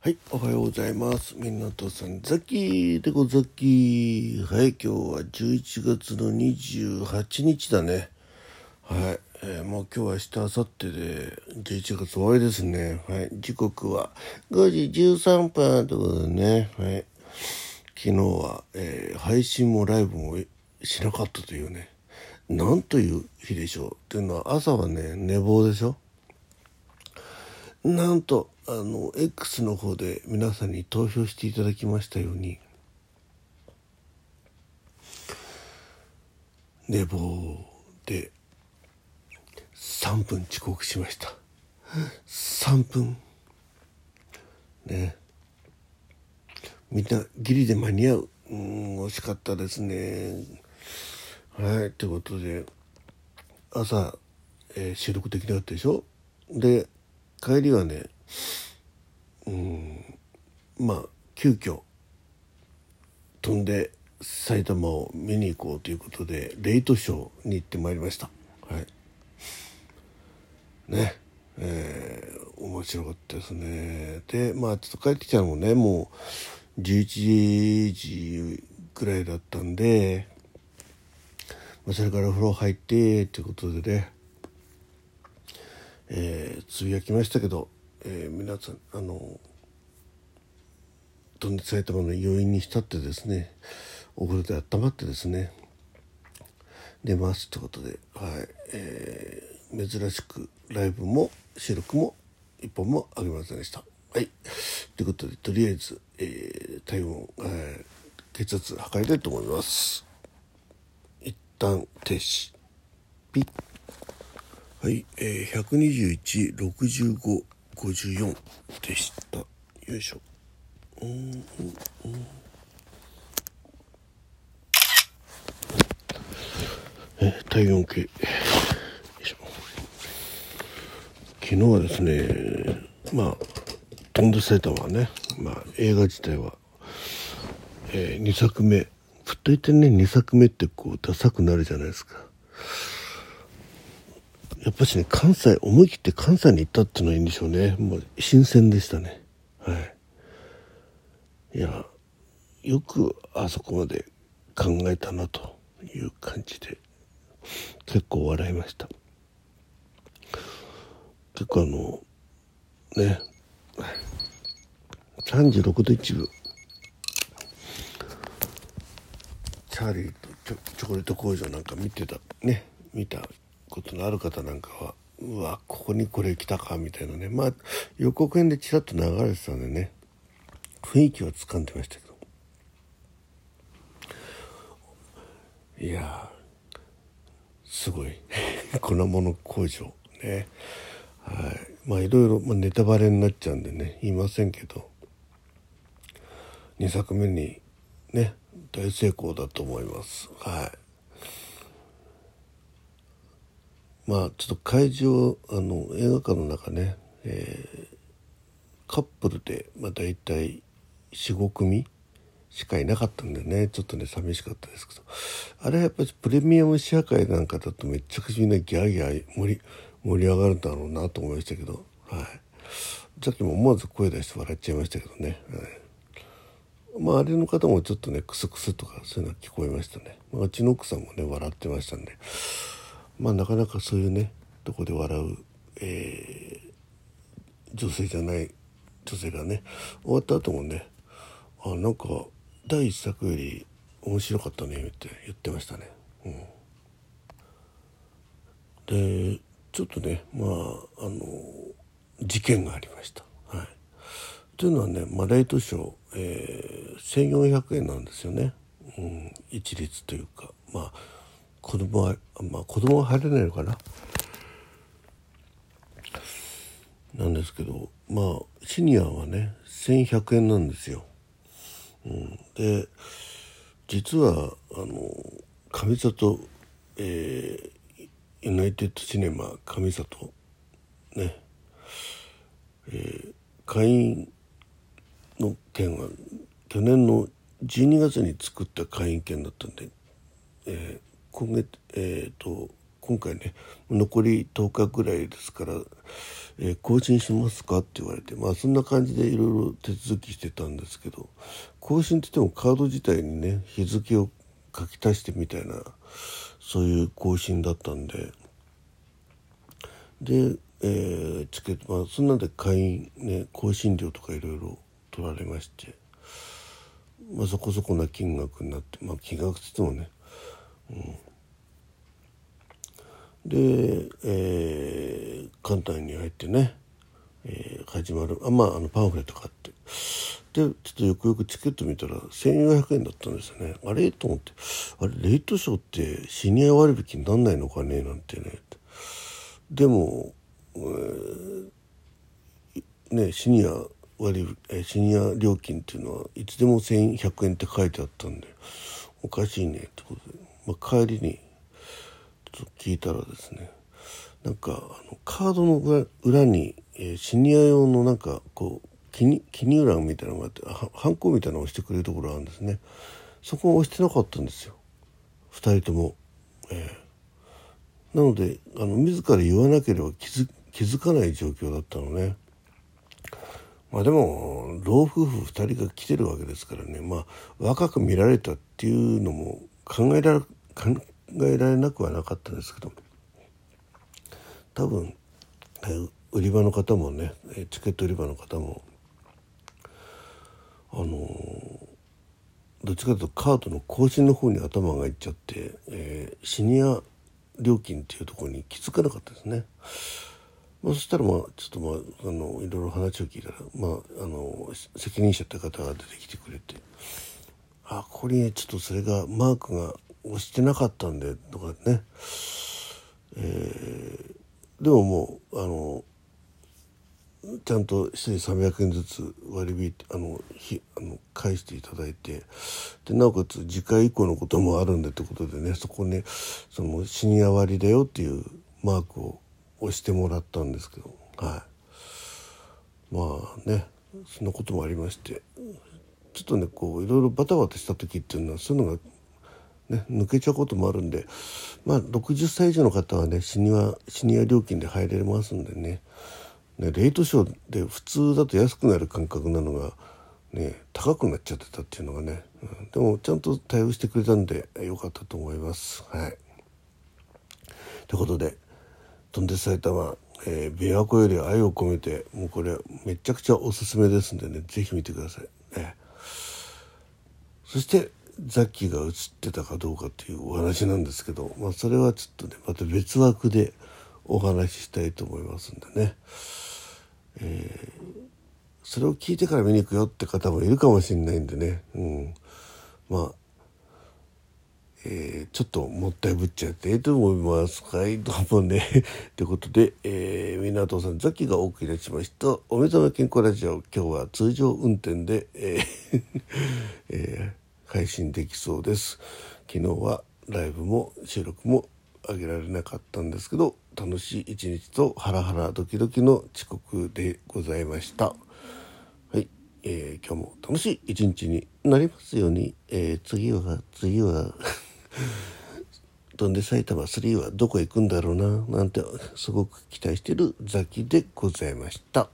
はい、おはようございます。みんなとさん、ザキでござき。はい、今日は11月の28日だね。はい、えーもう今日は明日、明後日で11月終わりですね。はい、時刻は5時13分ということでね。はい、昨日は、えー配信もライブもしなかったというね。なんという日でしょう。っていうのは朝はね、寝坊でしょ。なんとあの X の方で皆さんに投票していただきましたように寝坊で3分遅刻しました。3分。ね。みんなギリで間に合う。うん惜しかったですね。はいということで朝、えー収録できなかったでしょ？で帰りはねうん。まあ急遽飛んで埼玉を見に行こうということでレイトショーに行ってまいりました。はい。ね。えー面白かったですね。でまあちょっと帰ってきたのもねもう11時ぐらいだったんで、ま、それから風呂入ってということでね。えーつぶやきましたけど、えー皆さんあの飛ん埼玉の余韻に浸ってですねお風呂で温まってですね出ますってことで、はいえー珍しくライブも収録も一本もあげませんでした。はいということでとりあえず、えー体温、えー血圧測りたいと思います。一旦停止ピッはい、えー、121、65、54でした。よいしょ。うーん、うん、うん。え、体温計。昨日はですね、まあ、飛んで埼玉はね、まあ、映画自体は、えー、2作目。ふっといてね、2作目ってこう、ダサくなるじゃないですか。やっぱしね関西思い切って関西に行ったっていうのはいいんでしょうね。もう新鮮でしたね。はい。いやよくあそこまで考えたなという感じで結構笑いました。結構あのね36度1分チャーリーとチョチョコレート工場なんか見てたね見たことのある方なんかはうわここにこれ来たかみたいなね。まあ予告編でちらっと流れてたんでね。雰囲気は掴んでましたけど。いやすごい。粉物工場ね。はい。まあいろいろ、まあ、ネタバレになっちゃうんでね言いませんけど。2作目にね大成功だと思います。はい。まあちょっと会場あの映画館の中ね、えーカップルで、まあ、大体45組しかいなかったんでね。ちょっとね寂しかったですけど。あれはやっぱりプレミアム試写会なんかだとめっちゃくちゃみんなギャーギャー盛り盛り上がるんだろうなと思いましたけど、はい、さっきも思わず声出して笑っちゃいましたけどね。はい。まああれの方もちょっとねクスクスとかそういうのが聞こえましたね、まあ、うちの奥さんもね笑ってましたんで。まあなかなかそういうねとこで笑う、えー女性じゃない女性がね終わった後もねあなんか第一作より面白かったねって言ってましたね。うん、でちょっとねまああの事件がありました。はい、というのはね、まあ、レイトショー、えー、1400円なんですよね、うん、一律というか。まあ子供はまあ子供は入れないのかな？なんですけどまあシニアはね1100円なんですよ。うん、で実はあの上里、えーユナイテッドシネマ上里ね。えー会員の件は去年の12月に作った会員権だったんで、えー今月えー、と今回ね残り10日ぐらいですから、えー、更新しますかって言われてまあそんな感じでいろいろ手続きしてたんですけど更新って言ってもカード自体にね日付を書き足してみたいなそういう更新だったんでで、えー、チケットまあそんなんで会員ね更新料とかいろいろ取られまして、まあ、そこそこな金額になってまあ金額っつってもね、うん、で、えー、簡単に入ってね、えー、始まる。あまああのパンフレット買って。でちょっとよくよくチケット見たら1400円だったんですよね。あれ？と思って。あれレイトショーってシニア割引になんないのかね？なんてね。でも、えー、ねシニア割シニア料金っていうのはいつでも1100円って書いてあったんでおかしいねってことで、まあ、帰りにちょっと聞いたらですねなんかあのカードの裏に、えー、シニア用のなんかこう記入欄みたいなのがあってハンコみたいなのを押してくれるところがあるんですね。そこを押してなかったんですよ。2人とも、えー、なのであの自ら言わなければ気づ気づかない状況だったのね。まあでも老夫婦2人が来てるわけですからね。まあ若く見られたっていうのも考えられ考えられなくはなかったんですけど多分売り場の方もねチケット売り場の方もあのどっちかというとカードの更新の方に頭がいっちゃって、えー、シニア料金っていうところに気づかなかったですね。まあ、そしたらまあちょっとまああのいろいろ話を聞いたら、まあ、あの責任者って方が出てきてくれて「あここにちょっとそれがマークが押してなかったんで」とかね、えー、でももうあのちゃんと1人300円ずつ割り引いてあのひあの返していただいてでなおかつ次回以降のこともあるんでってことでねそこに、ね、そのシニア割だよっていうマークを押してもらったんですけどはい。まあねそんなこともありましてちょっとねこういろいろバタバタした時っていうのはそういうのがね、抜けちゃうこともあるんで、まあ、60歳以上の方はねシニアシニア料金で入れますんでね。ねレイトショーで普通だと安くなる感覚なのが、ね、高くなっちゃってたっていうのがね、うん、でもちゃんと対応してくれたんでよかったと思います。はい、ということで飛んで埼玉、えー、琵琶湖より愛を込めてもうこれめちゃくちゃおすすめですんでね是非見てください、ね、そしてザッキーが映ってたかどうかっていうお話なんですけど、まあ、それはちょっとねまた別枠でお話ししたいと思いますんでね、えー、それを聞いてから見に行くよって方もいるかもしれないんでね、うん、まあえー、ちょっともったいぶっちゃっていいと思います。はい、どうもね。ということで、えー、みなとさん、ザキがお送りいたしました。お目覚め健康ラジオ、今日は通常運転で、えー えー、配信できそうです。昨日はライブも収録も上げられなかったんですけど、楽しい一日とハラハラドキドキの遅刻でございました。はい、えー、今日も楽しい一日になりますように、えー、次は、次は 飛んで埼玉3はどこへ行くんだろうななんてすごく期待してるザキでございました。